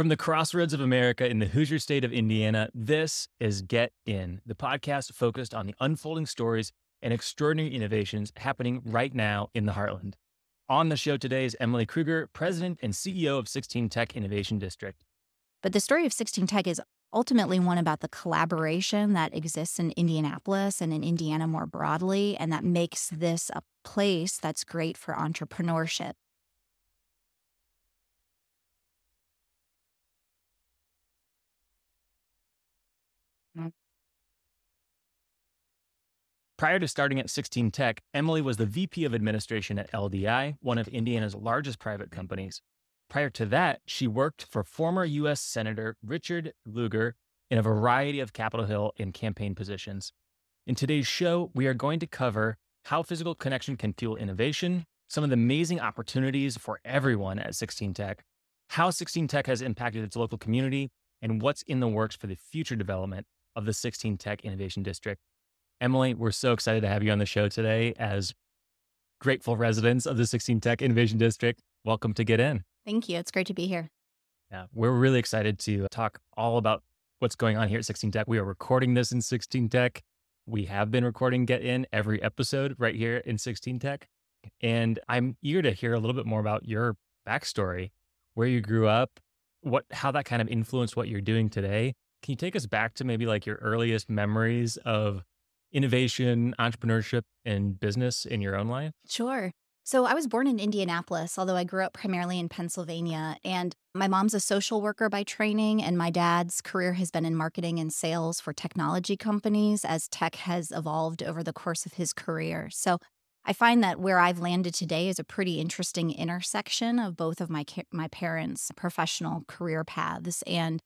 From the crossroads of America in the Hoosier state of Indiana, this is Get In, the podcast focused on the unfolding stories and extraordinary innovations happening right now in the heartland. On the show today is Emily Krueger, President and CEO of 16 Tech Innovation District. But the story of 16 Tech is ultimately one about the collaboration that exists in Indianapolis and in Indiana more broadly, and that makes this a place that's great for entrepreneurship. Mm-hmm. Prior to starting at 16 Tech, Emily was the VP of Administration at LDI, one of Indiana's largest private companies. Prior to that, she worked for former U.S. Senator Richard Lugar in a variety of Capitol Hill and campaign positions. In today's show, we are going to cover how physical connection can fuel innovation, some of the amazing opportunities for everyone at 16 Tech, how 16 Tech has impacted its local community, and what's in the works for the future development of the 16 Tech Innovation District. Emily, we're so excited to have you on the show today as grateful residents of the 16 Tech Innovation District. Welcome to Get In. Thank you. It's great to be here. Yeah, we're really excited to talk all about what's going on here at 16 Tech. We are recording this in 16 Tech. We have been recording Get In every episode right here in 16 Tech. And I'm eager to hear a little bit more about your backstory, where you grew up, what how that kind of influenced what you're doing today. Can you take us back to maybe like your earliest memories of innovation, entrepreneurship, and business in your own life? Sure. So I was born in Indianapolis, although I grew up primarily in Pennsylvania. And my mom's a social worker by training, and my dad's career has been in marketing and sales for technology companies as tech has evolved over the course of his career. So I find that where I've landed today is a pretty interesting intersection of both of my my parents' professional career paths. And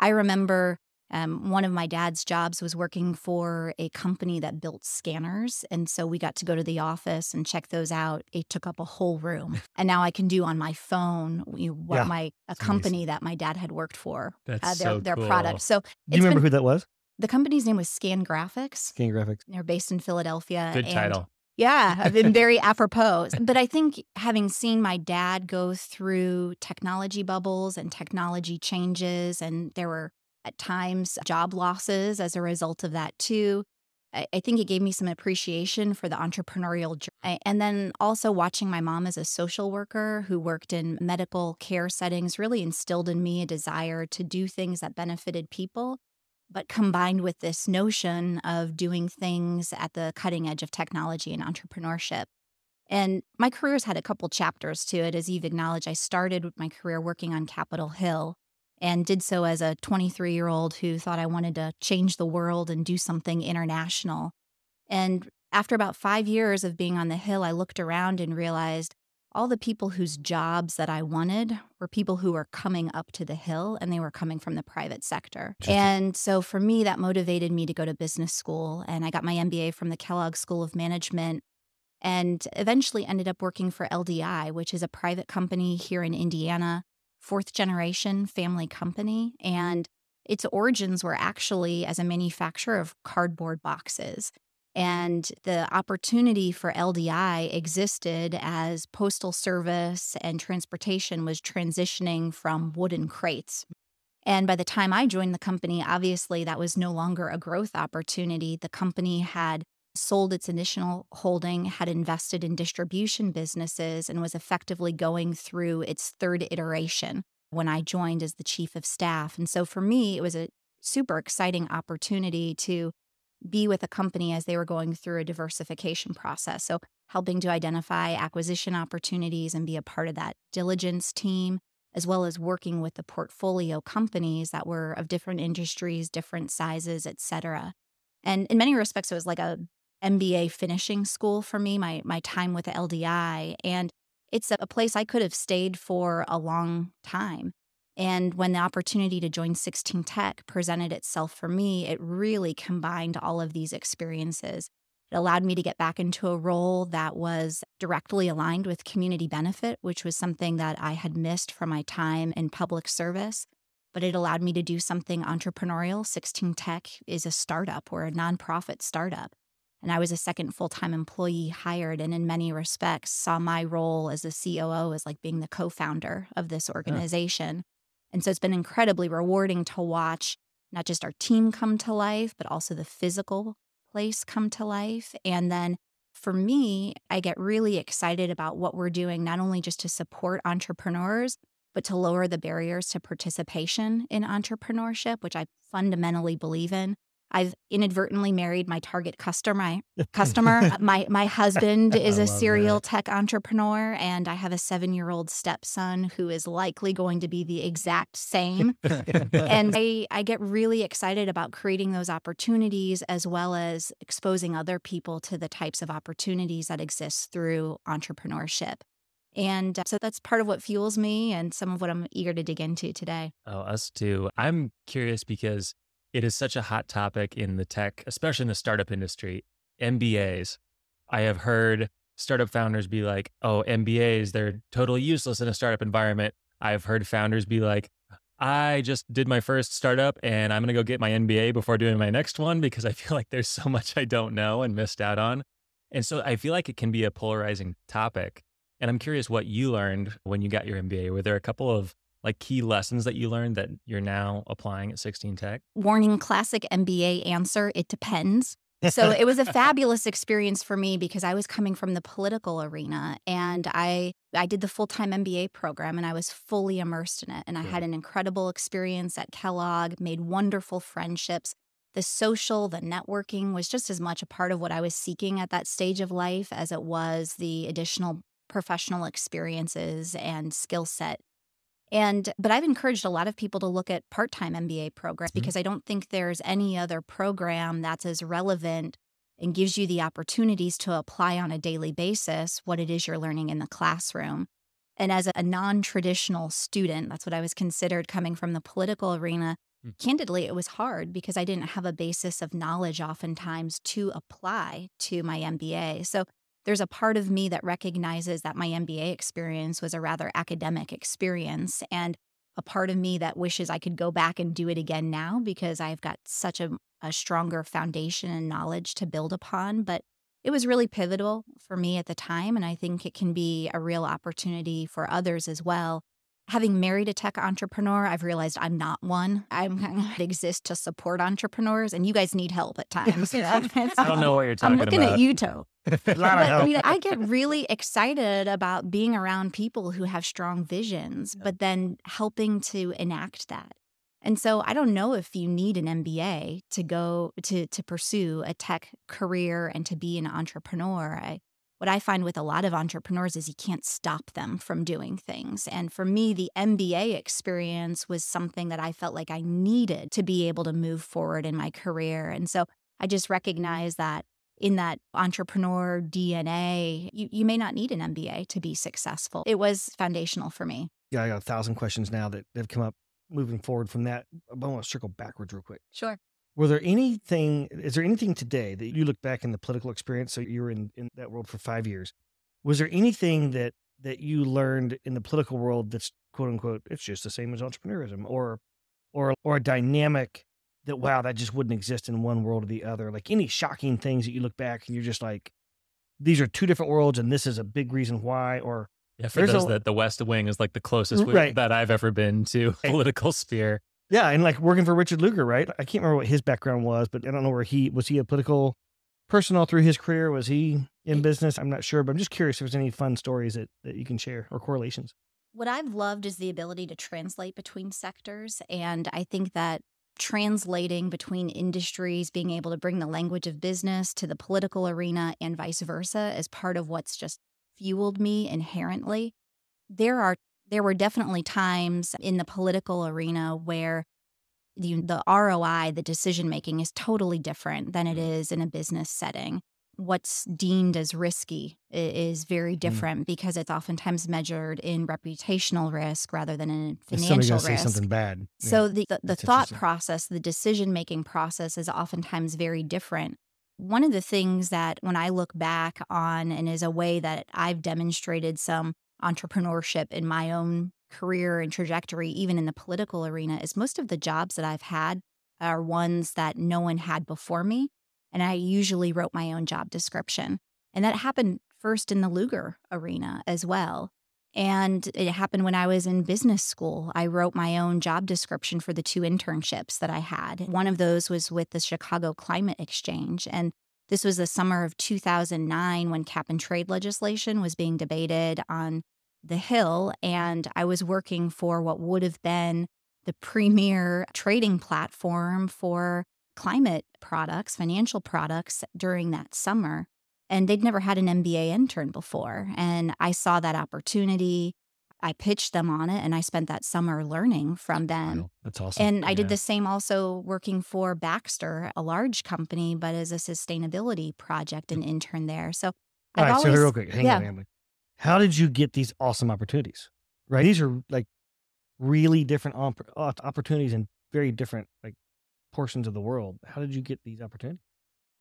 I remember um, one of my dad's jobs was working for a company that built scanners. And so we got to go to the office and check those out. It took up a whole room. and now I can do on my phone you know, what Yeah, my a company that my dad had worked for, That's uh, their, so their cool. product. So Do you remember been- who that was? the company's name was Scan Graphics. Scan Graphics. They're based in Philadelphia. Good title. Yeah, I've been very apropos. But I think having seen my dad go through technology bubbles and technology changes, and there were at times job losses as a result of that too. I I think it gave me some appreciation for the entrepreneurial journey. And then also watching my mom as a social worker who worked in medical care settings really instilled in me a desire to do things that benefited people but combined with this notion of doing things at the cutting edge of technology and entrepreneurship. And my career's had a couple chapters to it. As you've acknowledged, I started with my career working on Capitol Hill and did so as a 23 year old who thought I wanted to change the world and do something international. And after about five years of being on the Hill, I looked around and realized all the people whose jobs that I wanted were people who were coming up to the Hill and they were coming from the private sector. And so for me, that motivated me to go to business school. And I got my MBA from the Kellogg School of Management and eventually ended up working for LDI, which is a private company here in Indiana, fourth generation family company. And its origins were actually as a manufacturer of cardboard boxes. And the opportunity for LDI existed as postal service and transportation was transitioning from wooden crates. And by the time I joined the company, obviously that was no longer a growth opportunity. The company had sold its initial holding, had invested in distribution businesses, and was effectively going through its third iteration when I joined as the chief of staff. And so for me, it was a super exciting opportunity to be with a company as they were going through a diversification process. So helping to identify acquisition opportunities and be a part of that diligence team, as well as working with the portfolio companies that were of different industries, different sizes, et cetera. And in many respects, it was like a MBA finishing school for me, my my time with LDI. And it's a place I could have stayed for a long time. And when the opportunity to join 16 Tech presented itself for me, it really combined all of these experiences. It allowed me to get back into a role that was directly aligned with community benefit, which was something that I had missed from my time in public service. But it allowed me to do something entrepreneurial. 16 Tech is a startup or a nonprofit startup. And I was a second full time employee hired, and in many respects, saw my role as a COO as like being the co founder of this organization. And so it's been incredibly rewarding to watch not just our team come to life, but also the physical place come to life. And then for me, I get really excited about what we're doing, not only just to support entrepreneurs, but to lower the barriers to participation in entrepreneurship, which I fundamentally believe in. I've inadvertently married my target customer. My customer. my my husband is a serial that. tech entrepreneur, and I have a seven year old stepson who is likely going to be the exact same. and I, I get really excited about creating those opportunities as well as exposing other people to the types of opportunities that exist through entrepreneurship. And uh, so that's part of what fuels me and some of what I'm eager to dig into today. Oh, us too. I'm curious because it is such a hot topic in the tech, especially in the startup industry. MBAs. I have heard startup founders be like, oh, MBAs, they're totally useless in a startup environment. I've heard founders be like, I just did my first startup and I'm going to go get my MBA before doing my next one because I feel like there's so much I don't know and missed out on. And so I feel like it can be a polarizing topic. And I'm curious what you learned when you got your MBA. Were there a couple of like key lessons that you learned that you're now applying at 16 Tech? Warning classic MBA answer it depends. So it was a fabulous experience for me because I was coming from the political arena and I I did the full-time MBA program and I was fully immersed in it and I had an incredible experience at Kellogg, made wonderful friendships. The social, the networking was just as much a part of what I was seeking at that stage of life as it was the additional professional experiences and skill set and but I've encouraged a lot of people to look at part-time MBA programs mm-hmm. because I don't think there's any other program that's as relevant and gives you the opportunities to apply on a daily basis what it is you're learning in the classroom. And as a non-traditional student, that's what I was considered coming from the political arena. Mm. Candidly, it was hard because I didn't have a basis of knowledge oftentimes to apply to my MBA. So there's a part of me that recognizes that my MBA experience was a rather academic experience and a part of me that wishes I could go back and do it again now because I've got such a, a stronger foundation and knowledge to build upon. But it was really pivotal for me at the time. And I think it can be a real opportunity for others as well having married a tech entrepreneur, I've realized I'm not one. I'm kind of exist to support entrepreneurs, and you guys need help at times. You know? I don't know what you're talking about. I'm looking about. at you, Toe. I mean, I get really excited about being around people who have strong visions, but then helping to enact that. And so I don't know if you need an MBA to go to to pursue a tech career and to be an entrepreneur. I what I find with a lot of entrepreneurs is you can't stop them from doing things. And for me, the MBA experience was something that I felt like I needed to be able to move forward in my career. And so I just recognize that in that entrepreneur DNA, you, you may not need an MBA to be successful. It was foundational for me. Yeah, I got a thousand questions now that have come up moving forward from that. I want to circle backwards real quick. Sure. Were there anything, is there anything today that you look back in the political experience? So you were in, in that world for five years. Was there anything that, that you learned in the political world that's quote unquote, it's just the same as entrepreneurism or, or, or a dynamic that, wow, that just wouldn't exist in one world or the other? Like any shocking things that you look back and you're just like, these are two different worlds and this is a big reason why, or yeah, for those a, that the West Wing is like the closest right. that I've ever been to political sphere. Yeah, and like working for Richard Lugar, right? I can't remember what his background was, but I don't know where he was. He a political person all through his career? Was he in business? I'm not sure, but I'm just curious if there's any fun stories that, that you can share or correlations. What I've loved is the ability to translate between sectors. And I think that translating between industries, being able to bring the language of business to the political arena and vice versa is part of what's just fueled me inherently. There are there were definitely times in the political arena where the, the ROI, the decision making is totally different than it mm. in a business setting. What's deemed as risky is very mm. different mm. because it's oftentimes measured in reputational risk rather than in financial risk. Say something bad. So yeah. the, the, the thought process, the decision making process is oftentimes very different. One of the things that when I look back on and is a way that I've demonstrated some entrepreneurship in my own career and trajectory, even in the political arena, is most of the jobs that I've had are ones that no one had before me. And I usually wrote my own job description. And that happened first in the Lugar arena as well. And it happened when I was in business school. I wrote my own job description for the two internships that I had. One of those was with the Chicago Climate Exchange. And this was the summer of 2009 when cap and trade legislation was being debated on the Hill. And I was working for what would have been the premier trading platform for climate products, financial products during that summer and they'd never had an MBA intern before. And I saw that opportunity. I pitched them on it and I spent that summer learning from them. Wow, that's awesome. And I did the same also working for Baxter, a large company, but as a sustainability project mm. and intern there. So All I've right, always, so real quick, hang yeah. on, Emily. How did you get these awesome opportunities? Right, these are like really different op- opportunities in very different like portions of the world. How did you get these opportunities?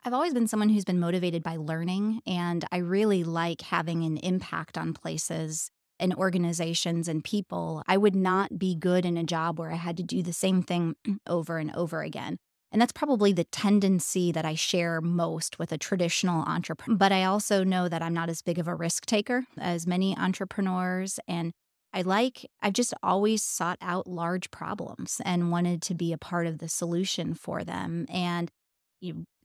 I've always been someone who's been motivated by learning, and I really like having an impact on places and organizations and people. I would not be good in a job where I had to do the same thing over and over again. And that's probably the tendency that I share most with a traditional entrepreneur. But I also know that I'm not as big of a risk taker as many entrepreneurs. And I like, I've just always sought out large problems and wanted to be a part of the solution for them. And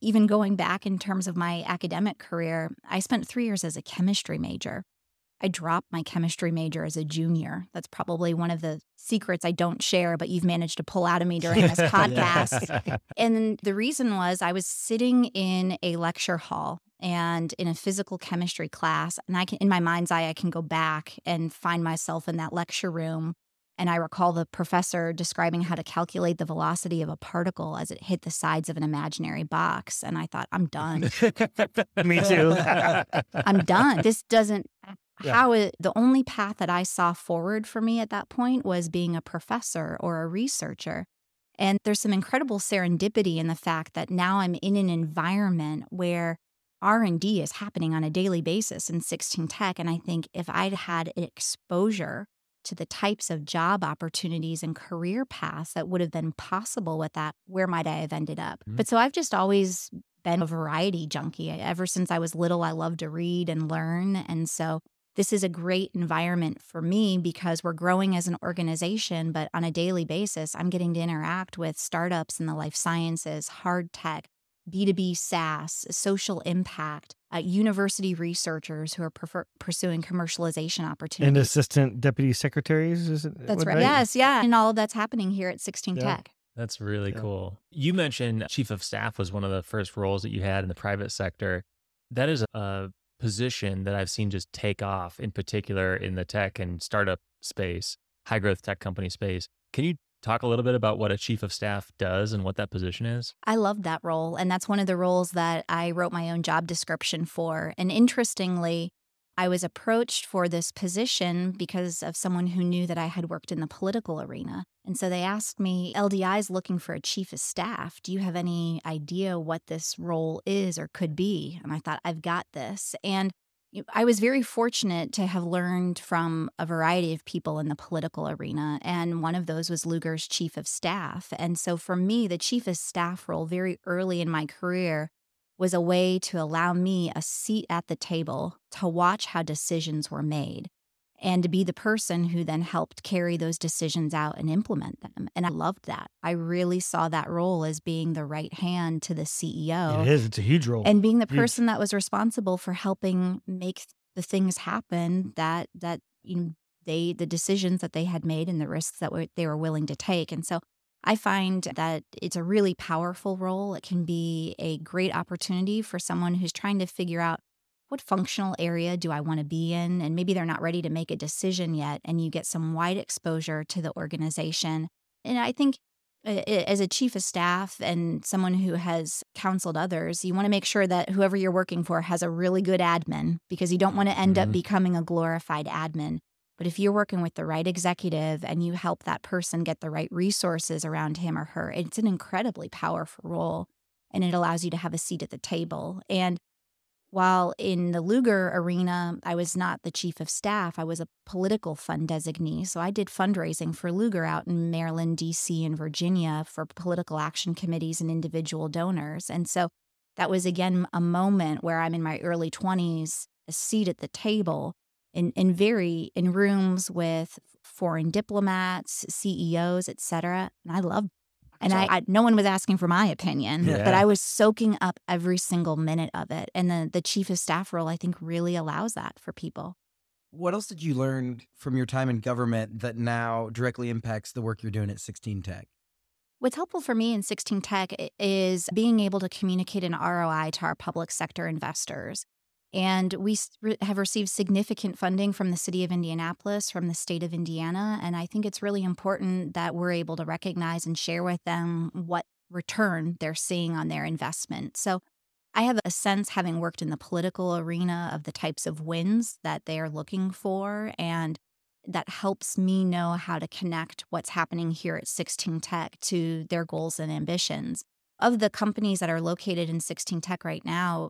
even going back in terms of my academic career, I spent three years as a chemistry major. I dropped my chemistry major as a junior. That's probably one of the secrets I don't share, but you've managed to pull out of me during this podcast. And the reason was I was sitting in a lecture hall and in a physical chemistry class, and I can, in my mind's eye, I can go back and find myself in that lecture room and I recall the professor describing how to calculate the velocity of a particle as it hit the sides of an imaginary box. And I thought, I'm done. Me too. I'm done. This doesn't. Yeah. How it, the only path that I saw forward for me at that point was being a professor or a researcher. And there's some incredible serendipity in the fact that now I'm in an environment where R&D is happening on a daily basis in 16 Tech and I think if I'd had exposure to the types of job opportunities and career paths that would have been possible with that, where might I have ended up? Mhm. But so I've just always been a variety junkie. Ever since I was little, I love to read and learn. And so this is a great environment for me because we're growing as an organization, but on a daily basis, I'm getting to interact with startups in the life sciences, hard tech, B2B SaaS, social impact, uh, university researchers who are prefer- pursuing commercialization opportunities. and assistant deputy secretaries, is it? That's right. that- Yes, yeah. And all of that's happening here at 16 Yeah. Tech. That's really Yeah. cool. You mentioned chief of staff was one of the first roles that you had in the private sector. That is a position that I've seen just take off, in particular in the tech and startup space, high growth tech company space. Can you talk a little bit about what a chief of staff does and what that position is? I love that role. And that's one of the roles that I wrote my own job description for. And interestingly, I was approached for this position because of someone who knew that I had worked in the political arena. And so they asked me, LDI is looking for a chief of staff. Do you have any idea what this role is or could be? And I thought, I've got this. And I was very fortunate to have learned from a variety of people in the political arena. And one of those was Lugar's chief of staff. And so for me, the chief of staff role very early in my career was a way to allow me a seat at the table to watch how decisions were made and to be the person who then helped carry those decisions out and implement them. And I loved that. I really saw that role as being the right hand to the CEO It is. It's a huge role. and being the Huge. person that was responsible for helping make the things happen that that you know they the decisions that they had made and the risks that were, they were willing to take and so i find that it's a really powerful role it can be a great opportunity for someone who's trying to figure out what functional area do i want to be in and maybe they're not ready to make a decision yet and you get some wide exposure to the organization and i think as a chief of staff and someone who has counseled others, you want to make sure that whoever you're working for has a really good admin because you don't want to end up Mhm. becoming a glorified admin. But if you're working with the right executive and you help that person get the right resources around him or her, it's an incredibly powerful role and it allows you to have a seat at the table. And while in the Lugar arena, I was not the chief of staff, I was a political fund designee. So I did fundraising for Lugar out in Maryland, DC, and Virginia for political action committees and individual donors. And so that was again a moment where I'm in my early 20s, a seat at the table. In, in very in rooms with foreign diplomats, CEOs, et cetera. And I loved and I, I, no one was asking for my opinion, yeah. but I was soaking up every single minute of it. And the the chief of staff role, I think, really allows that for people. What else did you learn from your time in government that now directly impacts the work you're doing at 16 Tech? What's helpful for me in 16 Tech is being able to communicate an ROI to our public sector investors. And we have received significant funding from the city of Indianapolis, from the state of Indiana. And I think it's really important that we're able to recognize and share with them what return they're seeing on their investment. So I have a sense, having worked in the political arena, of the types of wins that they're looking for. And that helps me know how to connect what's happening here at 16 Tech to their goals and ambitions of the companies that are located in 16 Tech right now,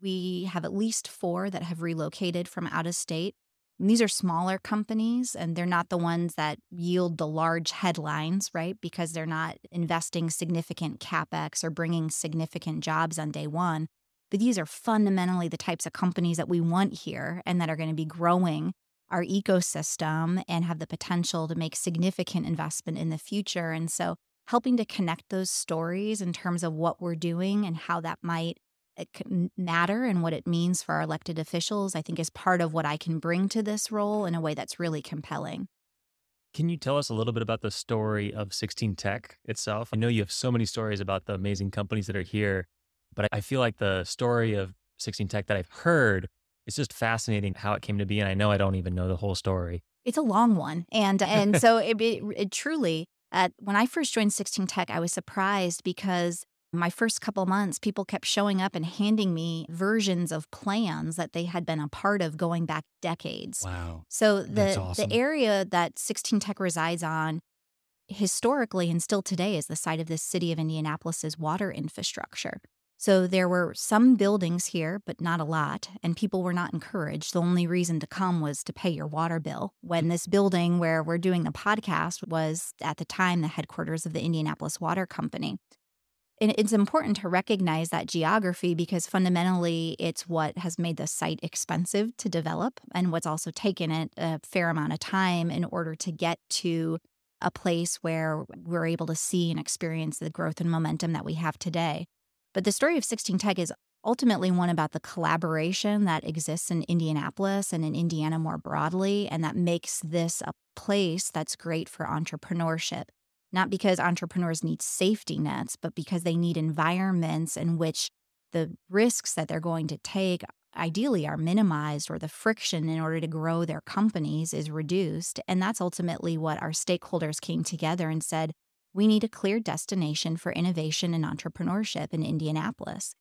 we have at least four that have relocated from out of state. And these are smaller companies, and they're not the ones that yield the large headlines, right? Because they're not investing significant capex or bringing significant jobs on day one. But these are fundamentally the types of companies that we want here and that are going to be growing our ecosystem and have the potential to make significant investment in the future. And so helping to connect those stories in terms of what we're doing and how that might eh, matter and what it means for our elected officials, I think is part of what I can bring to this role in a way that's really compelling. Can you tell us a little bit about the story of 16 Tech itself? I know you have so many stories about the amazing companies that are here, but I feel like the story of 16 Tech that I've heard is just fascinating how it came to be. And I know I don't even know the whole story. It's a long one. And, and so it, it, it truly, at, when I first joined 16 Tech, I was surprised because my first couple months, people kept showing up and handing me versions of plans that they had been a part of going back decades. Wow. So the awesome. the area that 16 Tech resides on historically and still today is the site of the city of Indianapolis's water infrastructure. So there were some buildings here, but not a lot, and people were not encouraged. The only reason to come was to pay your water bill. When mm. this building where we're doing the podcast was at the time the headquarters of the Indianapolis Water Company. And it's important to recognize that geography because fundamentally it's what has made the site expensive to develop and what's also taken it a fair amount of time in order to get to a place where we're able to see and experience the growth and momentum that we have today. But the story of 16 Tech is ultimately one about the collaboration that exists in Indianapolis and in Indiana more broadly, and that makes this a place that's great for entrepreneurship. Not because entrepreneurs need safety nets, but because they need environments in which the risks that they're going to take ideally are minimized or the friction in order to grow their companies is reduced. And that's ultimately what our stakeholders came together and said we need a clear destination for innovation and entrepreneurship in Indianapolis.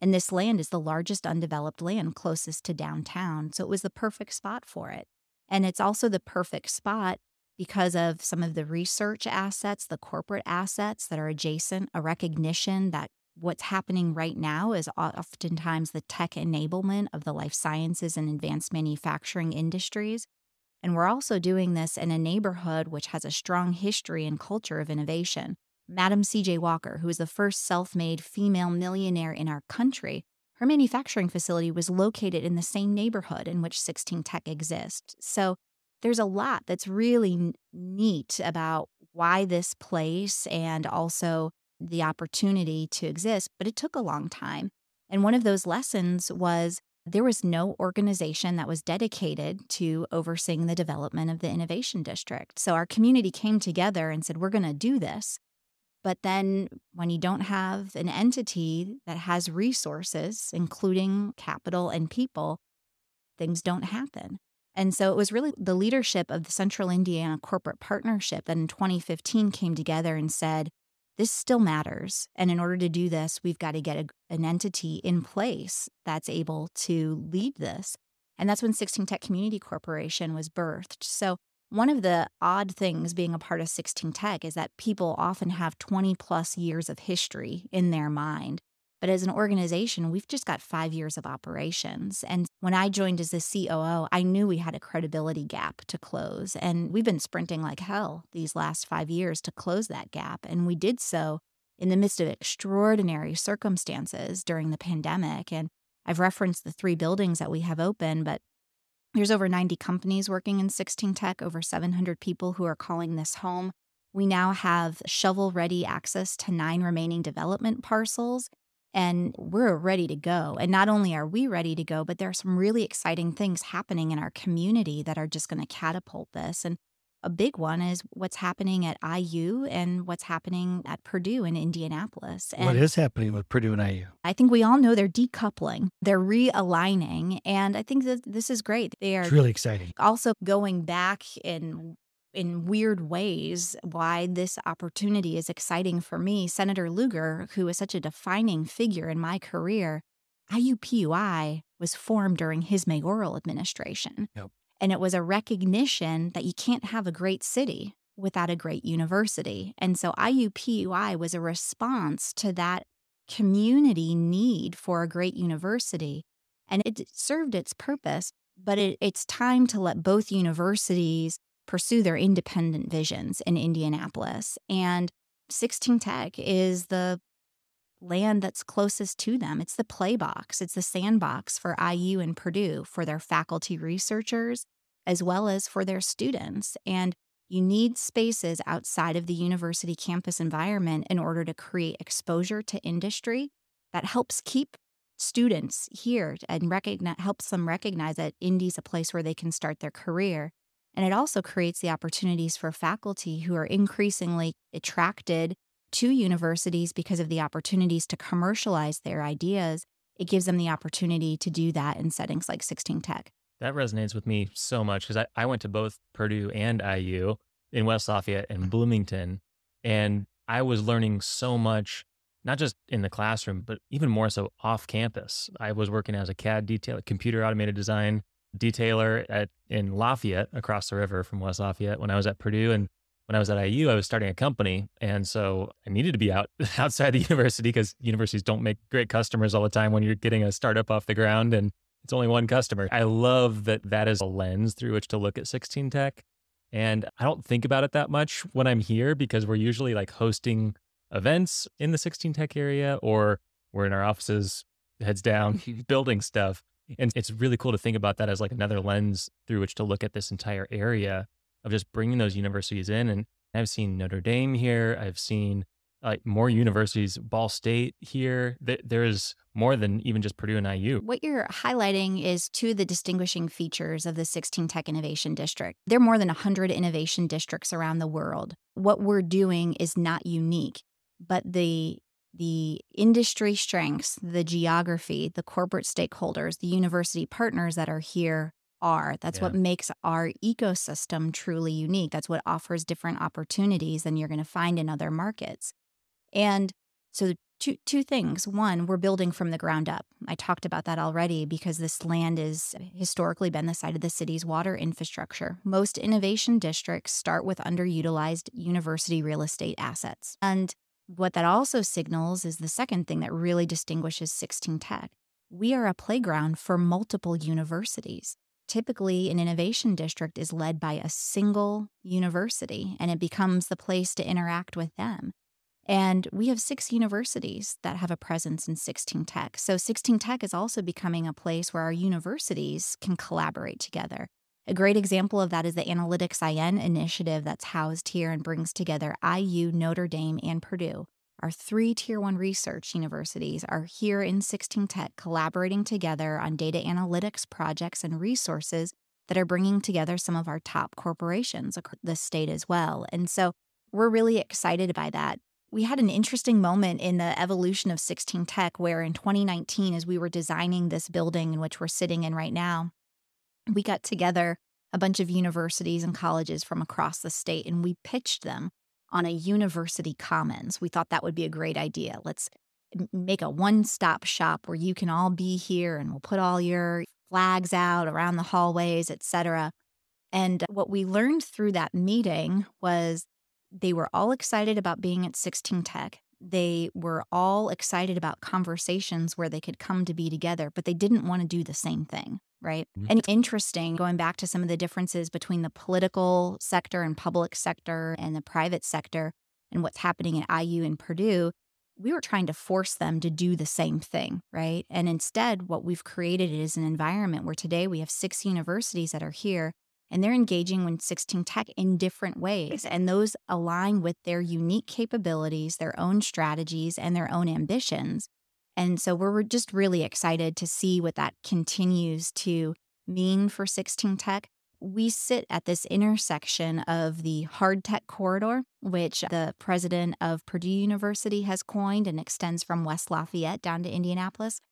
And this land is the largest undeveloped land closest to downtown, so it was the perfect spot for it. And it's also the perfect spot because of some of the research assets, the corporate assets that are adjacent, a recognition that what's happening right now is oftentimes the tech enablement of the life sciences and advanced manufacturing industries. And we're also doing this in a neighborhood which has a strong history and culture of innovation. Madam C.J. Walker, who is the first self made female millionaire in our country, her manufacturing facility was located in the same neighborhood in which 16 Tech exists. So there's a lot that's really neat about why this place and also the opportunity to exist, but it took a long time. And one of those lessons was there was no organization that was dedicated to overseeing the development of the innovation district. So our community came together and said, we're going to do this. But then when you don't have an entity that has resources, including capital and people, things don't happen. And so it was really the leadership of the Central Indiana Corporate Partnership that in 2015 came together and said, this still matters. And in order to do this, we've got to get a, an entity in place that's able to lead this. And that's when 16 Tech Community Corporation was birthed. So, one of the odd things being a part of 16 Tech is that people often have 20 plus years of history in their mind. But as an organization, we've just got five years of operations. And when I joined as the COO, I knew we had a credibility gap to close. And we've been sprinting like hell these last five years to close that gap. And we did so in the midst of extraordinary circumstances during the pandemic. And I've referenced the three buildings that we have open, but There's over 90 companies working in 16 Tech, over 700 people who are calling this home. We now have shovel ready access to nine remaining development parcels, and we're ready to go. And not only are we ready to go, but there are some really exciting things happening in our community that are just going to catapult this. And a big one is what's happening at IU and what's happening at Purdue in Indianapolis. And what is happening with Purdue and IU? I think we all know they're decoupling, they're realigning, and I think that this is great. They are It's really exciting. also going back in in weird ways why this opportunity is exciting for me. Senator Lugar, who is such a defining figure in my career, IUPUI was formed during his mayoral administration. Yep. And it was a recognition that you can't have a great city without a great university. And so IUPUI was a response to that community need for a great university. And it served its purpose, but it, it's time to let both universities pursue their independent visions in Indianapolis. And 16 Tech is the land that's closest to them. It's the playbox, it's the sandbox for IU and Purdue for their faculty researchers as well as for their students. And you need spaces outside of the university campus environment in order to create exposure to industry that helps keep students here and recognize, helps them recognize that Indy's a place where they can start their career. And it also creates the opportunities for faculty who are increasingly attracted to universities because of the opportunities to commercialize their ideas. It gives them the opportunity to do that in settings like 16 Tech. That resonates with me so much because I, I went to both Purdue and IU in West Lafayette and uh-huh. Bloomington. And I was learning so much, not just in the classroom, but even more so off campus. I was working as a CAD detail, computer automated design detailer at in Lafayette across the river from West Lafayette when I was at Purdue. And when I was at IU, I was starting a company. And so I needed to be out outside the university because universities don't make great customers all the time when you're getting a startup off the ground. And it's only one customer. I love that that is a lens through which to look at 16 Tech. And I don't think about it that much when I'm here because we're usually like hosting events in the 16 Tech area or we're in our offices, heads down, building stuff. And it's really cool to think about that as like another lens through which to look at this entire area of just bringing those universities in. And I've seen Notre Dame here. I've seen like more universities, Ball State here. There's more than even just Purdue and IU. What you're highlighting is two of the distinguishing features of the 16 Tech Innovation District. There are more than 100 innovation districts around the world. What we're doing is not unique, but the the industry strengths, the geography, the corporate stakeholders, the university partners that are here are. That's yeah. what makes our ecosystem truly unique. That's what offers different opportunities than you're going to find in other markets. And so two two things. One, we're building from the ground up. I talked about that already because this land has historically been the site of the city's water infrastructure. Most innovation districts start with underutilized university real estate assets. And what that also signals is the second thing that really distinguishes 16 Tech. We are a playground for multiple universities. Typically, an innovation district is led by a single university, and it becomes the place to interact with them. And we have six universities that have a presence in 16 Tech. So 16 Tech is also becoming a place where our universities can collaborate together. A great example of that is the Analytics IN initiative that's housed here and brings together IU, Notre Dame, and Purdue. Our three tier one research universities are here in 16 Tech collaborating together on data analytics projects and resources that are bringing together some of our top corporations across the state as well. And so we're really excited by that we had an interesting moment in the evolution of 16 Tech where in 2019, as we were designing this building in which we're sitting in right now, we got together a bunch of universities and colleges from across the state and we pitched them on a university commons. We thought that would be a great idea. Let's make a one stop shop where you can all be here and we'll put all your flags out around the hallways, et cetera. And what we learned through that meeting was they were all excited about being at 16 Tech. They were all excited about conversations where they could come to be together, but they didn't want to do the same thing, right? Mm-hmm. And interesting, going back to some of the differences between the political sector and public sector and the private sector and what's happening at IU and Purdue, we were trying to force them to do the same thing, right? And instead, what we've created is an environment where today we have six universities that are here and they're engaging with 16 Tech in different ways. And those align with their unique capabilities, their own strategies, and their own ambitions. And so we're just really excited to see what that continues to mean for 16 Tech. We sit at this intersection of the hard tech corridor, which the president of Purdue University has coined and extends from West Lafayette down to Indianapolis.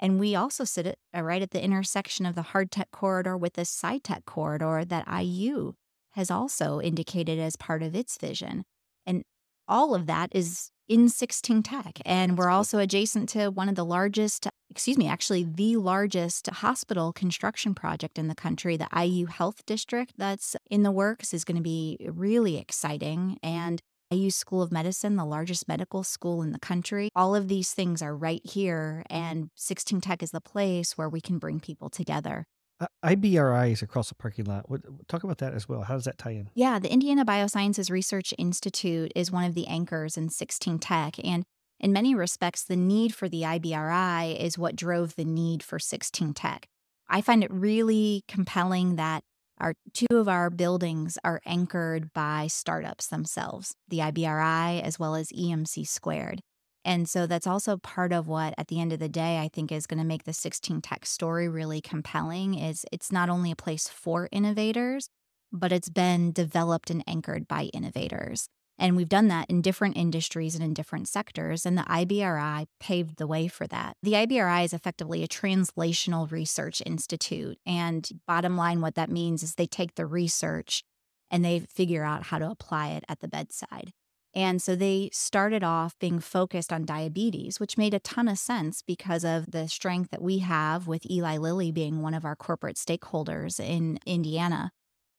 And we also sit at, uh, right at the intersection of the hard tech corridor with the sci tech corridor that IU has also indicated as part of its vision. And all of that is in 16 Tech. And we're also adjacent to one of the largest, excuse me, actually the largest hospital construction project in the country, the IU Health District that's in the works is going to be really exciting. And IU School of Medicine, the largest medical school in the country. All of these things are right here, and 16 Tech is the place where we can bring people together. Uh, IBRI is across the parking lot. What, talk about that as well. How does that tie in? Yeah, the Indiana Biosciences Research Institute is one of the anchors in 16 Tech. And in many respects, the need for the IBRI is what drove the need for 16 Tech. I find it really compelling that our two of our buildings are anchored by startups themselves, the IBRI as well as EMC squared. And so that's also part of what at the end of the day I think is going to make the 16 tech story really compelling is it's not only a place for innovators, but it's been developed and anchored by innovators. And we've done that in different industries and in different sectors. And the IBRI paved the way for that. The IBRI is effectively a translational research institute. And bottom line, what that means is they take the research and they figure out how to apply it at the bedside. And so they started off being focused on diabetes, which made a ton of sense because of the strength that we have with Eli Lilly being one of our corporate stakeholders in Indiana.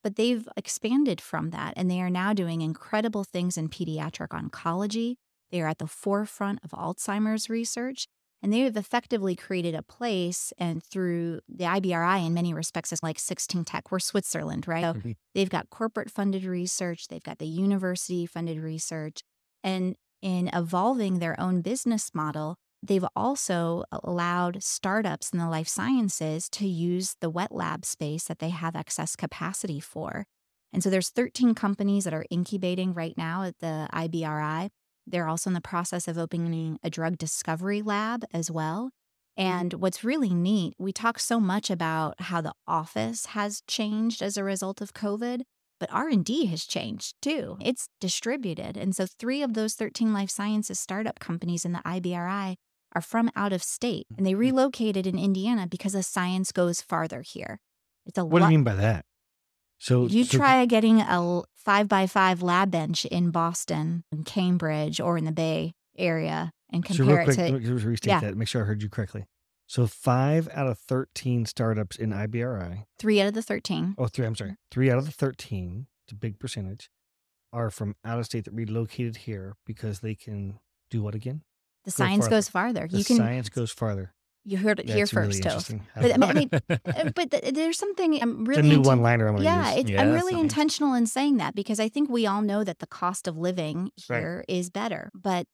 But they've expanded from that and they are now doing incredible things in pediatric oncology. They are at the forefront of Alzheimer's research. And they have effectively created a place, and through the IBRI, in many respects, is like 16 Tech. We're Switzerland, right? So Mhm. they've got corporate funded research, they've got the university funded research. And in evolving their own business model, they've also allowed startups in the life sciences to use the wet lab space that they have excess capacity for. And so there's 13 companies that are incubating right now at the IBRI. They're also in the process of opening a drug discovery lab as well. Mm-hmm. And what's really neat, we talk so much about how the office has changed as a result of COVID, but R&D has changed too. It's distributed. And so 3 of those 13 life sciences startup companies in the IBRI are from out of state and they mm-hmm. relocated in Indiana because the science goes farther here. It's a What do you mean by that? So You so- try getting a five by five lab bench in Boston, in Cambridge, or in the Bay Area, and So compare real quick, it let to me just restate yeah. that. Make sure I heard you correctly. So five out of thirteen startups in IBRI. three out of the thirteen. Oh, three. I'm sorry. Mm-hmm. Three out of the thirteen. It's a big percentage. Are from out of state that relocated here because they can do what again? The science farther. goes farther. The you can. science goes farther. You heard it here That's really first, too. interesting. But I mean, Uh, but there's something I'm it's really a new one-liner I'm Yeah. Yeah, I'm really intentional in saying that because I think we all know that the cost of living Right. here is better. But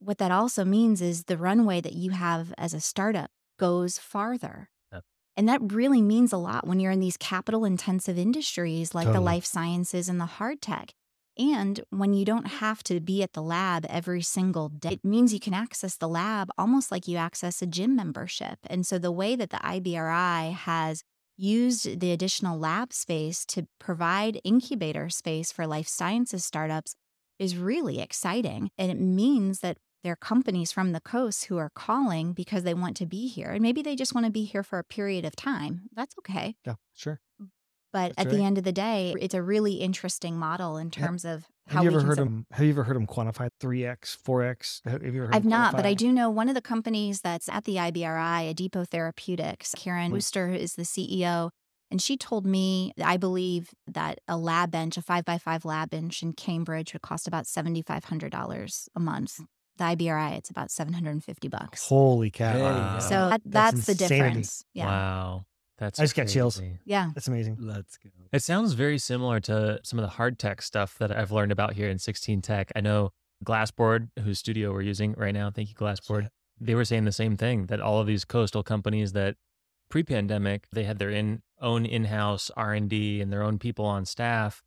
what that also means is the runway that you have as a startup goes farther. Yep. And that really means a lot when you're in these capital intensive industries like the life sciences and the hard tech. And when you don't have to be at the lab every single day, it means you can access the lab almost like you access a gym membership. And so the way that the IBRI has used the additional lab space to provide incubator space for life sciences startups is really exciting. And it means that there are companies from the coast who are calling because they want to be here. And maybe they just want to be here for a period of time. That's okay. Yeah, sure. But That's at the end of the day, it's a really interesting model in terms of how Have you we ever can heard them? Have you ever heard them quantify three x, four x? Have you ever heard I've 'em not, but I do know one of the companies that's at the IBRI, Adipo Therapeutics. Karen Mm. Wooster is the CEO. And she told me, I believe that a lab bench, a five by five lab bench in Cambridge would cost about $7,500 a month. The IBRI, it's about 750 bucks. Holy cow! Hey, Wow. So that, that's, the difference. Yeah. Wow. That's I just got chills. Yeah. That's amazing. Let's go. It sounds very similar to some of the hard tech stuff that I've learned about here in 16 Tech. I know Glassboard, whose studio we're using right now, thank you, Glassboard. They were saying the same thing that all of these coastal companies that pre-pandemic they had their in own in-house R&D and their own people on staff.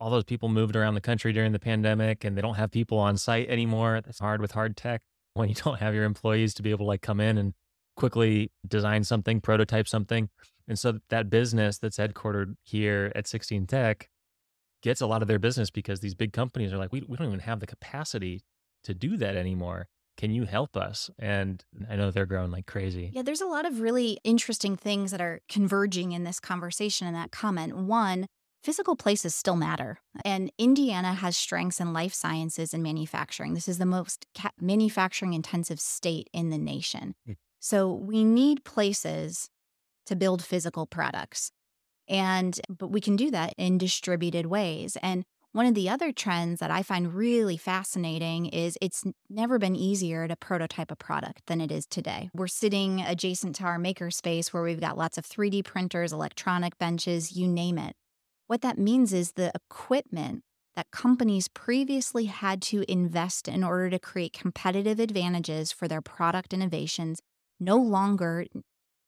All those people moved around the country during the pandemic and they don't have people on site anymore. That's hard with hard tech when you don't have your employees to be able to like come in and quickly design something, prototype something. And so that business that's headquartered here at 16 Tech gets a lot of their business because these big companies are like, we, we don't even have the capacity to do that anymore. Can you help us? And I know they're growing like crazy. Yeah, there's a lot of really interesting things that are converging in this conversation and that comment. One, physical places still matter. And Indiana has strengths in life sciences and manufacturing. This is the most ca- manufacturing intensive state in the nation. Hmm. So we need places to build physical products. And but we can do that in distributed ways. And one of the other trends that I find really fascinating is it's never been easier to prototype a product than it is today. We're sitting adjacent to our makerspace where we've got lots of 3D printers, electronic benches, you name it. What that means is the equipment that companies previously had to invest in order to create competitive advantages for their product innovations no longer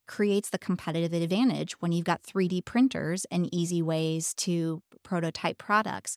creates the competitive advantage when you've got 3D printers and easy ways to prototype products.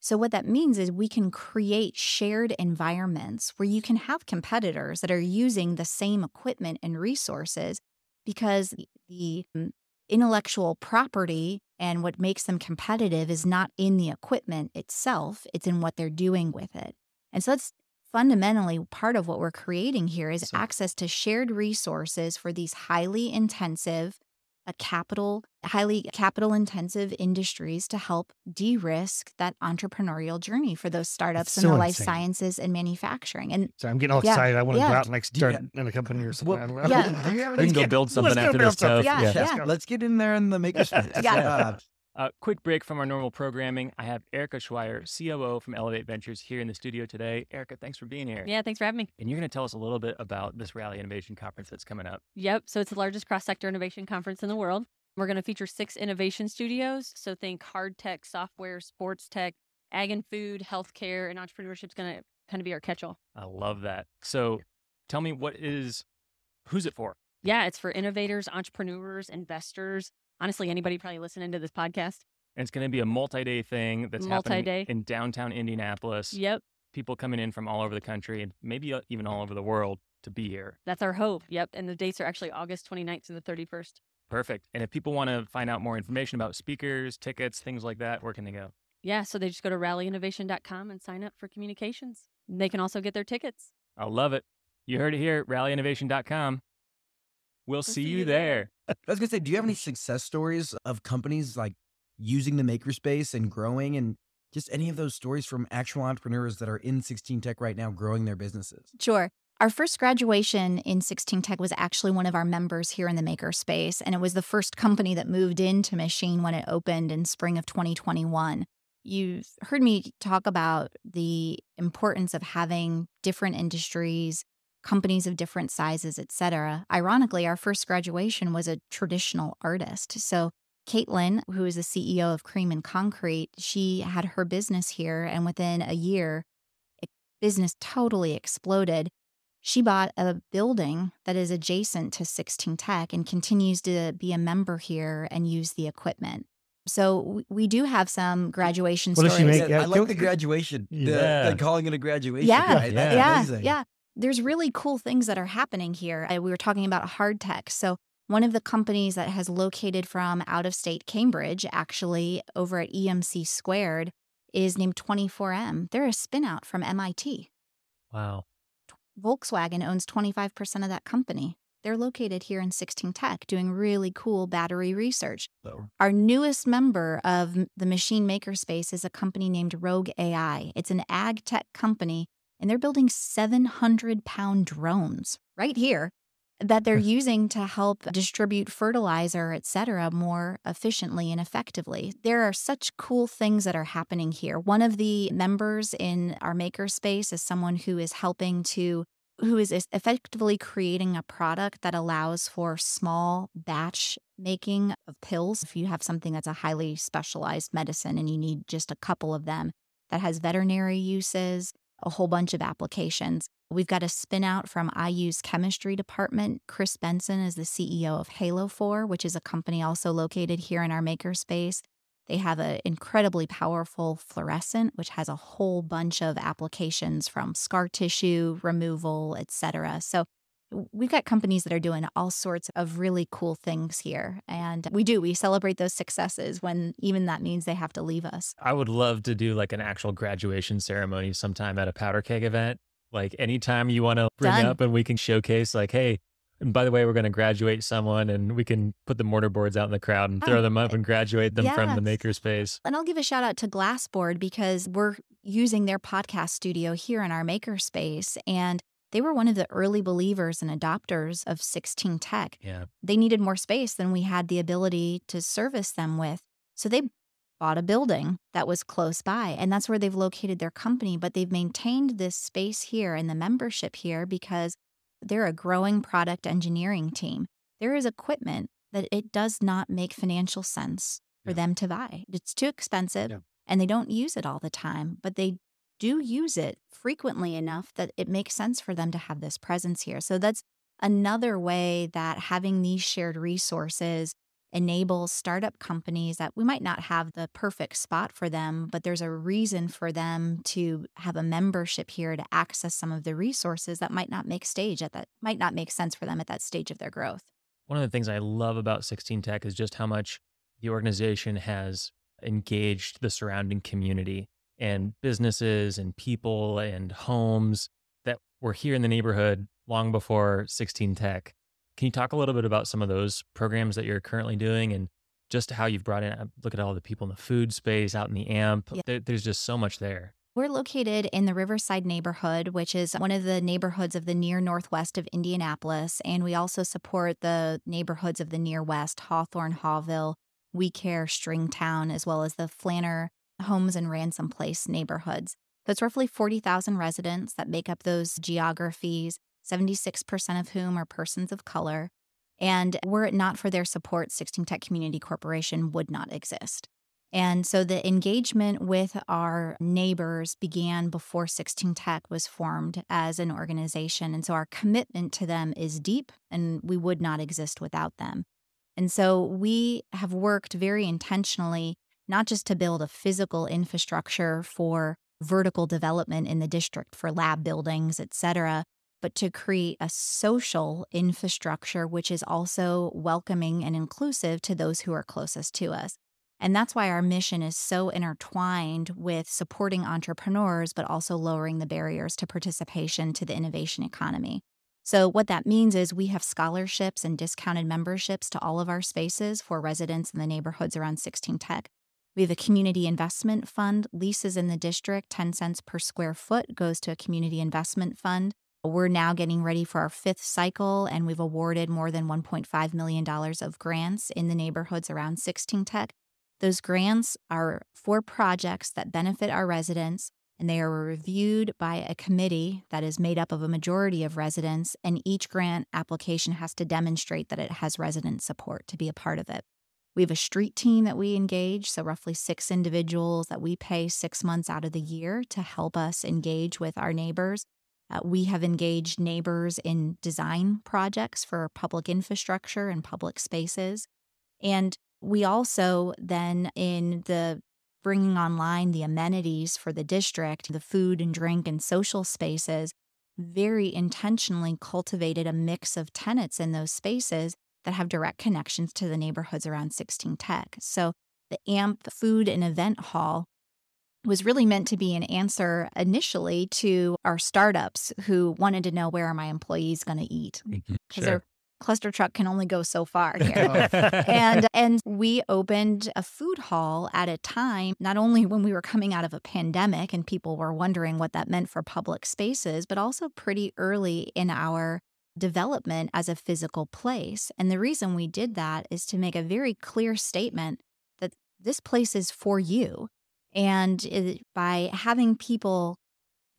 So, what that means is we can create shared environments where you can have competitors that are using the same equipment and resources because the mm, intellectual property and what makes them competitive is not in the equipment itself, it's in what they're doing with it. And so, that's fundamentally part of what we're creating here is So- access to shared resources for these highly intensive a capital highly capital intensive industries to help de-risk that entrepreneurial journey for those startups in the life insane. sciences and manufacturing and So I'm getting all Yeah, excited. I want to yeah. go out and like Do you- start in a company or something. Well, I don't know. yeah. Do you have We any can go build something let's go after build this stuff. something. Yeah, Let's yeah. go. Let's get in there in the makerspace. Yeah. Uh, Uh, quick break from our normal programming. I have Erica Schweier, COO from Elevate Ventures, here in the studio today. Erica, thanks for being here. Yeah, thanks for having me. And you're going to tell us a little bit about this Rally Innovation Conference that's coming up. Yep. So it's the largest cross sector innovation conference in the world. We're going to feature six innovation studios. So think hard tech, software, sports tech, ag and food, healthcare, and entrepreneurship is going to kind of be our catch all. I love that. So tell me what is, who's it for? Yeah, it's for innovators, entrepreneurs, investors. Honestly, anybody probably listening to this podcast. And it's going to be a multi-day thing that's happening Multi-day. in downtown Indianapolis. Yep. People coming in from all over the country and maybe uh, even all over the world to be here. That's our hope. Yep. And the dates are actually August 29th through the 31st. Perfect. And if people want to find out more information about speakers, tickets, things like that, where can they go? Yeah. So they just go to rallyinnovation.com and sign up for communications. They can also get their tickets. I love it. You heard it here, rallyinnovation.com. We'll see, you there. I was gonna say, do you have any success stories of companies like using the makerspace and growing, and just any of those stories from actual entrepreneurs that are in 16 Tech right now, growing their businesses? Sure. Our first graduation in 16 Tech was actually one of our members here in the makerspace, and it was the first company that moved into Machine when it opened in spring of 2021. You've heard me talk about the importance of having different industries, companies of different sizes, etc. Ironically, our first graduation was a traditional artist. So Caitlin, who is the CEO of Cream and Concrete, she had her business here, and within a year, it, business totally exploded. She bought a building that is adjacent to 16 Tech and continues to be a member here and use the equipment. So we- we do have some graduation What does she stories. make? Yeah, Yeah, I like the graduation. The, Yeah. the calling it a graduation. Yeah, right? That's yeah, yeah. There's really cool things that are happening here. Uh, We were talking about hard tech. So one of the companies that has located from out of state Cambridge, actually over at EMC Squared, is named 24M. They're a spinout from MIT. Wow. Volkswagen owns 25% of that company. They're located here in 16 Tech doing really cool battery research. So, Our newest member of the machine maker space is a company named Rogue AI. It's an ag tech company, and they're building 700 pound drones right here that they're using to help distribute fertilizer, et cetera, more efficiently and effectively. There are such cool things that are happening here. One of the members in our makerspace is someone who is helping to who is effectively creating a product that allows for small batch making of pills. If you have something that's a highly specialized medicine and you need just a couple of them, that has veterinary uses. A whole bunch of applications. We've got a spin out from IU's chemistry department. Chris Benson is the CEO of Halo4, which is a company also located here in our makerspace. They have an incredibly powerful fluorescent, which has a whole bunch of applications from scar tissue removal, etc. So we've got companies that are doing all sorts of really cool things here. And we do, we celebrate those successes when even that means they have to leave us. I would love to do like an actual graduation ceremony sometime at a Powderkeg event. Like anytime you want to bring Done. up and we can showcase, like, hey, and by the way, we're going to graduate someone and we can put the mortar boards out in the crowd and oh, throw Oh, them up eh, and graduate them from the makerspace. And I'll give a shout out to Glassboard because we're using their podcast studio here in our makerspace. And they were one of the early believers and adopters of 16 Tech. Yeah. They needed more space than we had the ability to service them with. So they bought a building that was close by. And that's where they've located their company. But they've maintained this space here and the membership here because they're a growing product engineering team. There is equipment that it does not make financial sense for Yeah. them to buy. It's too expensive Yeah. and they don't use it all the time, but they do use it frequently enough that it makes sense for them to have this presence here. So that's another way that having these shared resources enables startup companies that we might not have the perfect spot for them, but there's a reason for them to have a membership here to access some of the resources that might not make stage at that might not make sense for them at that stage of their growth. One of the things I love about 16 Tech is just how much the organization has engaged the surrounding community and businesses and people and homes that were here in the neighborhood long before 16 Tech. Can you talk a little bit about some of those programs that you're currently doing and just how you've brought in? uh, Look at all the people in the food space, out in the AMP. Yeah. There, there's just so much there. We're located in the Riverside neighborhood, which is one of the neighborhoods of the near northwest of Indianapolis. And we also support the neighborhoods of the near west, Hawthorne, Haughville, We Care, Stringtown, as well as the Flanner, Homes, and Ransom Place neighborhoods. So it's roughly 40,000 residents that make up those geographies, 76% of whom are persons of color. And were it not for their support, 16 Tech Community Corporation would not exist. And so the engagement with our neighbors began before 16 Tech was formed as an organization. And so our commitment to them is deep, and we would not exist without them. And so we have worked very intentionally, not just to build a physical infrastructure for vertical development in the district for lab buildings, et cetera, but to create a social infrastructure which is also welcoming and inclusive to those who are closest to us. And that's why our mission is so intertwined with supporting entrepreneurs, but also lowering the barriers to participation to the innovation economy. So, what that means is we have scholarships and discounted memberships to all of our spaces for residents in the neighborhoods around 16 Tech. We have a community investment fund. Leases in the district, 10 cents per square foot, goes to a community investment fund. We're now getting ready for our fifth cycle, and we've awarded more than $1.5 million of grants in the neighborhoods around 16 Tech. Those grants are for projects that benefit our residents, and they are reviewed by a committee that is made up of a majority of residents, and each grant application has to demonstrate that it has resident support to be a part of it. We have a street team that we engage, so roughly six individuals that we pay six months out of the year to help us engage with our neighbors. Uh, we have engaged neighbors in design projects for public infrastructure and public spaces. And we also then, in the bringing online the amenities for the district, the food and drink and social spaces, very intentionally cultivated a mix of tenants in those spaces that have direct connections to the neighborhoods around 16 Tech. So the AMP Food and Event Hall was really meant to be an answer initially to our startups who wanted to know where are my employees going to eat mm-hmm. because their ClusterTruck can only go so far here. and and we opened a food hall at a time not only when we were coming out of a pandemic and people were wondering what that meant for public spaces but also pretty early in our development as a physical place and the reason we did that is to make a very clear statement that this place is for you and it, by having people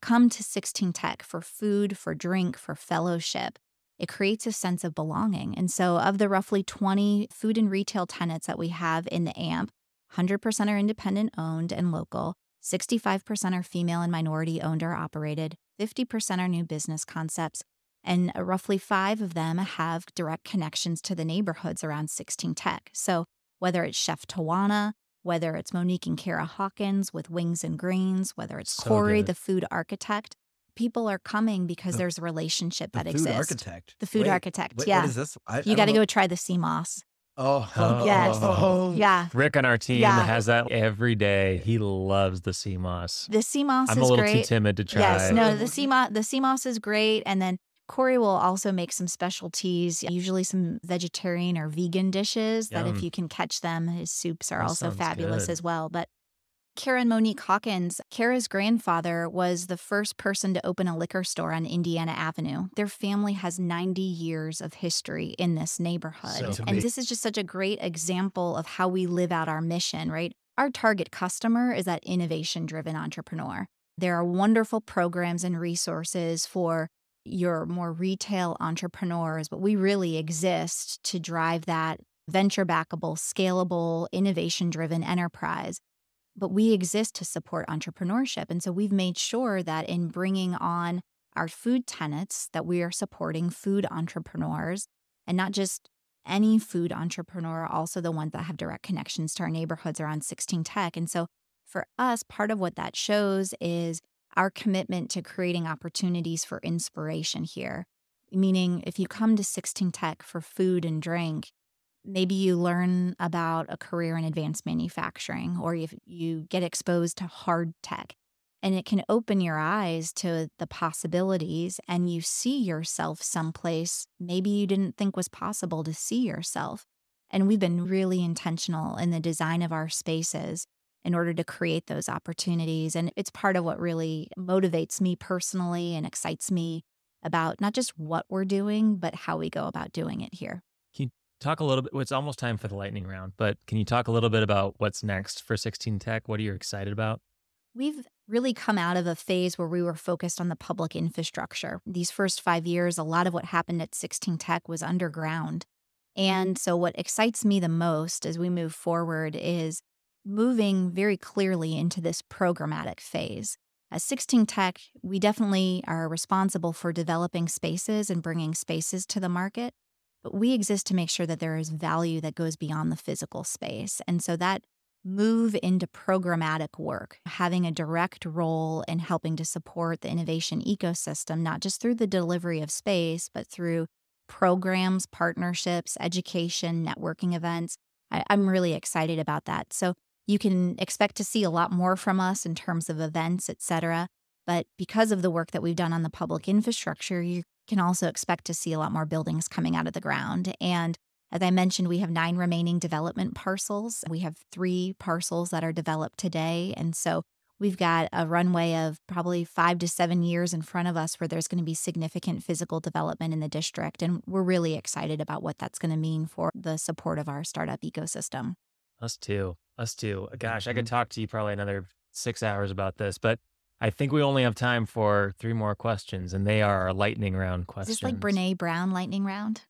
come to 16 Tech for food, for drink, for fellowship, it creates a sense of belonging. And so, of the roughly 20 food and retail tenants that we have in the AMP, 100% are independent owned and local. 65% are female and minority owned or operated, 50% are new business concepts, and uh, roughly five of them have direct connections to the neighborhoods around 16 Tech. So whether it's Chef Tawana, whether it's Monique and Kara Hawkins with Wings and Greens, whether it's So Corey, good. the food architect, people are coming because The- there's a relationship that exists. The that food exists. architect. The food Wait, architect, what- yeah. What is this? I, You got to go try the sea moss. Oh, Oh. Yes. Oh. Yeah. Rick on our team Yeah. has that every day. He loves the sea moss. The sea moss I'm a little great. too timid to try. Yes, it. no, the sea moss the sea moss is great, and then Corey will also make some specialties, usually some vegetarian or vegan dishes that if you can catch them, his soups are That also fabulous good. as well. But Karen Monique Hawkins, Kara's grandfather was the first person to open a liquor store on Indiana Avenue. Their family has 90 years of history in this neighborhood. So and this is just such a great example of how we live out our mission, right? Our target customer is that innovation driven entrepreneur. There are wonderful programs and resources for your more retail entrepreneurs, but we really exist to drive that venture backable, scalable, innovation driven enterprise. But we exist to support entrepreneurship. And so we've made sure that in bringing on our food tenants, that we are supporting food entrepreneurs and not just any food entrepreneur, also the ones that have direct connections to our neighborhoods around 16 Tech. And so for us, part of what that shows is our commitment to creating opportunities for inspiration here. Meaning, if you come to 16 Tech for food and drink, maybe you learn about a career in advanced manufacturing or if you get exposed to hard tech. And it can open your eyes to the possibilities, and you see yourself someplace maybe you didn't think was possible to see yourself. And we've been really intentional in the design of our spaces in order to create those opportunities. And it's part of what really motivates me personally and excites me about not just what we're doing, but how we go about doing it here. Can you talk a little bit. Well, it's almost time for the lightning round, but can you talk a little bit about what's next for 16 Tech? What are you excited about? We've really come out of a phase where we were focused on the public infrastructure. These first five years, a lot of what happened at 16 Tech was underground. And mm-hmm. so, what excites me the most as we move forward is moving very clearly into this programmatic phase. At 16 Tech, we definitely are responsible for developing spaces and bringing spaces to the market, but we exist to make sure that there is value that goes beyond the physical space. And so, that move into programmatic work, having a direct role in helping to support the innovation ecosystem, not just through the delivery of space, but through programs, partnerships, education, networking events. I, I'm really excited about that. So you can expect to see a lot more from us in terms of events, et cetera. But because of the work that we've done on the public infrastructure, you can also expect to see a lot more buildings coming out of the ground. And as I mentioned, we have nine remaining development parcels. We have three parcels that are developed today. And so we've got a runway of probably five to seven years in front of us where there's going to be significant physical development in the district. And we're really excited about what that's going to mean for the support of our startup ecosystem. Us too. Us too. Gosh, I could Mm-hmm. talk to you probably another six hours about this, but I think we only have time for three more questions, and they are our lightning round questions. Is this like Brene Brown lightning round?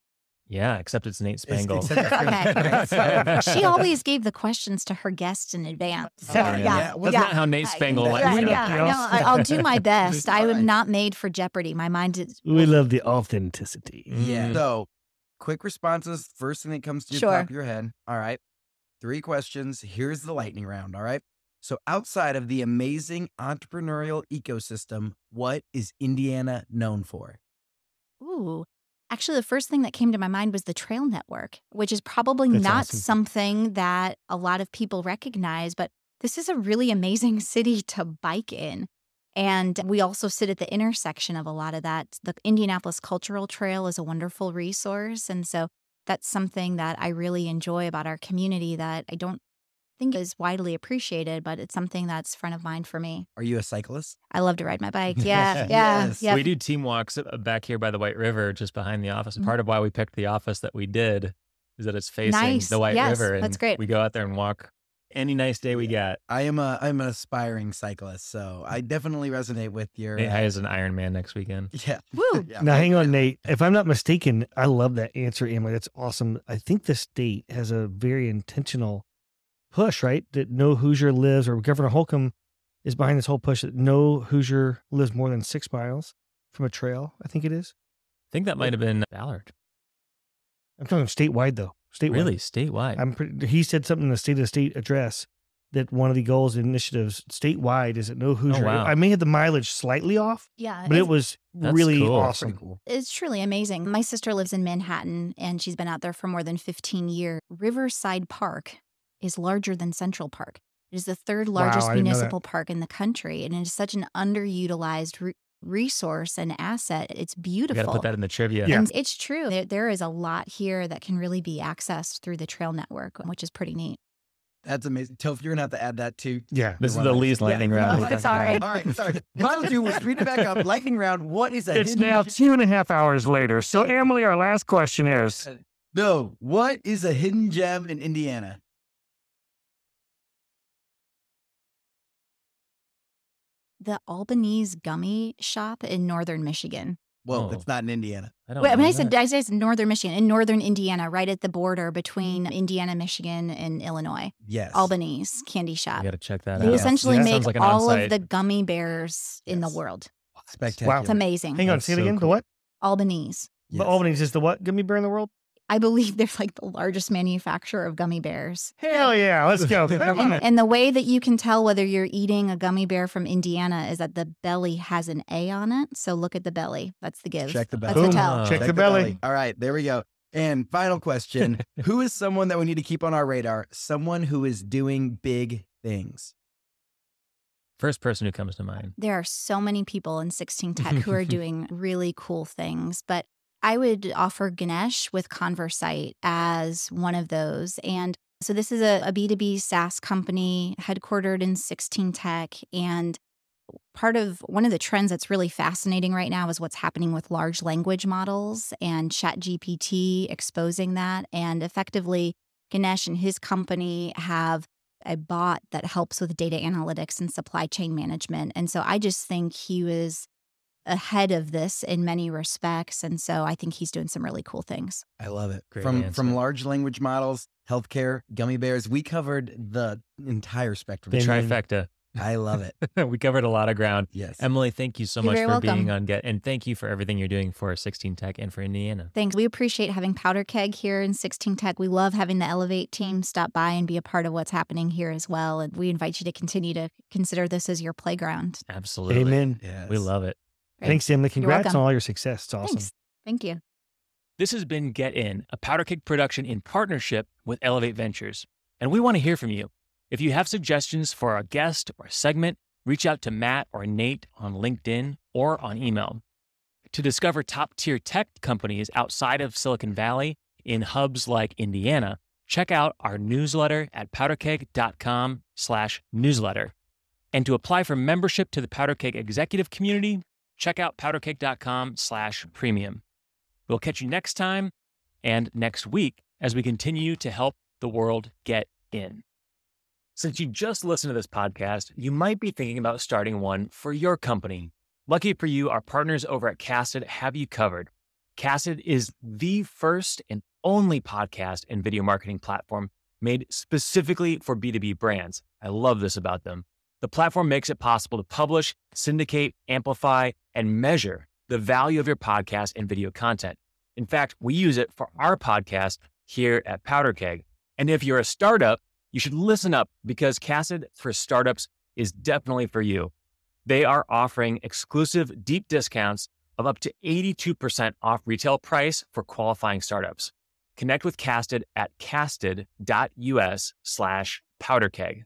Yeah, except it's Nate It's- Spangle. except it's Okay. she always gave the questions to her guests in advance. So, Yeah. yeah. Yeah, That's yeah. not how Nate Spangle Yeah, likes yeah, yeah, no, I- I'll do my best. I am not made for Jeopardy. My mind is We love the authenticity. Yeah. Mhm. So, quick responses. First thing that comes to the Sure. top of your head. All right. Three questions. Here's the lightning round. All right. So, outside of the amazing entrepreneurial ecosystem, what is Indiana known for? Ooh. Actually, the first thing that came to my mind was the trail network, which is probably That's not awesome. something that a lot of people recognize, but this is a really amazing city to bike in. And we also sit at the intersection of a lot of that. The Indianapolis Cultural Trail is a wonderful resource. And so that's something that I really enjoy about our community that I don't think is widely appreciated, but it's something that's front of mind for me. Are you a cyclist? I love to ride my bike. Yeah. Yeah. Yes. Yeah. We do team walks uh, back here by the White River, just behind the office. And Mhm. part of why we picked the office that we did is that it's facing Nice. the White Yes, River. And that's great. We go out there and walk any nice day we get, I am a I'm an aspiring cyclist, so I definitely resonate with your. Nate uh, has an Iron Man next weekend. yeah. Woo. yeah. Now, hang on, Nate. If I'm not mistaken, I love that answer, Emily. That's awesome. I think the state has a very intentional push, right? That no Hoosier lives, or Governor Holcomb is behind this whole push that no Hoosier lives more than six miles from a trail. I think it is. I think that might have been Ballard. I'm talking statewide though. Statewide. Really, statewide. I'm pretty, he said something in the state of the state address that one of the goals and initiatives statewide is that no Hoosier. Oh, wow. I may have the mileage slightly off, Yeah. but it was really cool. awesome. Cool. It's truly amazing. My sister lives in Manhattan and she's been out there for more than 15 years. Riverside Park is larger than Central Park. It is the third largest I didn't know that. municipal park in the country, and it is such an underutilized re- resource and asset. It's we beautiful. got to put that in the trivia. Yeah. And it's true. There, there is a lot here that can really be accessed through the trail network, which is pretty neat. That's amazing. Toph, you're gonna have to add that too. Yeah. This is the of those. Lee's lightning round. Oh, sorry. All right, sorry. Final two, we'll speed it back up. Lightning round. What is a It's hidden now two and a half hours later. So, Emily, our last question is No. What is a hidden gem in Indiana? The Albanese Gummy Shop in northern Michigan. Well, Oh. it's not in Indiana. I don't Wait, I mean, know I said, that. I said northern Michigan, in northern Indiana, right at the border between mm-hmm. Indiana, Michigan, and Illinois. Yes. Albanese Candy Shop. You got to check that They out. essentially Yeah. make like all on-site. of the gummy bears in the world. Spectacular. It's amazing. hang on, That's say it so again. The what? Albanese. Yes. But Albanese is the what gummy bear in the world? I believe they're like the largest manufacturer of gummy bears. Hell yeah. Let's go. And, and the way that you can tell whether you're eating a gummy bear from Indiana is that the belly has an A on it. So look at the belly. That's the give. Check the belly. That's the tell. Check the belly. All right, there we go. And final question Who is someone that we need to keep on our radar? Someone who is doing big things. First person who comes to mind. There are so many people in 16 Tech who are doing really cool things, but I would offer Ganesh with ConverSight as one of those. And so this is a, a B2B SaaS company headquartered in 16 Tech. And part of one of the trends that's really fascinating right now is what's happening with large language models and ChatGPT exposing that. And effectively, Ganesh and his company have a bot that helps with data analytics and supply chain management. And so I just think he was ahead of this in many respects. And so I think he's doing some really cool things. I love it. Great from answer. from large language models, healthcare, gummy bears. We covered the entire spectrum. The trifecta. I love it. we covered a lot of ground. Yes. Emily, thank you so You're much very for being on Get, and thank you for everything you're doing for 16 Tech and for Indiana. Thanks. We appreciate having Powderkeg here in 16 Tech. We love having the Elevate team stop by and be a part of what's happening here as well. And we invite you to continue to consider this as your playground. Absolutely. Amen. yes. We love it. Great. Thanks, Emily. Congrats on all your success. It's awesome. Thanks. Thank you. This has been Get In, a Powderkeg production in partnership with Elevate Ventures. And we want to hear from you. If you have suggestions for a guest or a segment, reach out to Matt or Nate on LinkedIn or on email. To discover top tier tech companies outside of Silicon Valley in hubs like Indiana, check out our newsletter at powderkeg.com slash newsletter. And to apply for membership to the Powderkeg executive community, check out powderkeg.com slash premium. We'll catch you next time and next week as we continue to help the world get in. Since you just listened to this podcast, you might be thinking about starting one for your company. Lucky for you, our partners over at Casted have you covered. Casted is the first and only podcast and video marketing platform made specifically for B2B brands. I love this about them. The platform makes it possible to publish, syndicate, amplify, and measure the value of your podcast and video content. In fact, we use it for our podcast here at Powderkeg. And if you're a startup, you should listen up because Casted for Startups is definitely for you. They are offering exclusive deep discounts of up to 82% off retail price for qualifying startups. Connect with Casted at casted.us slash powderkeg.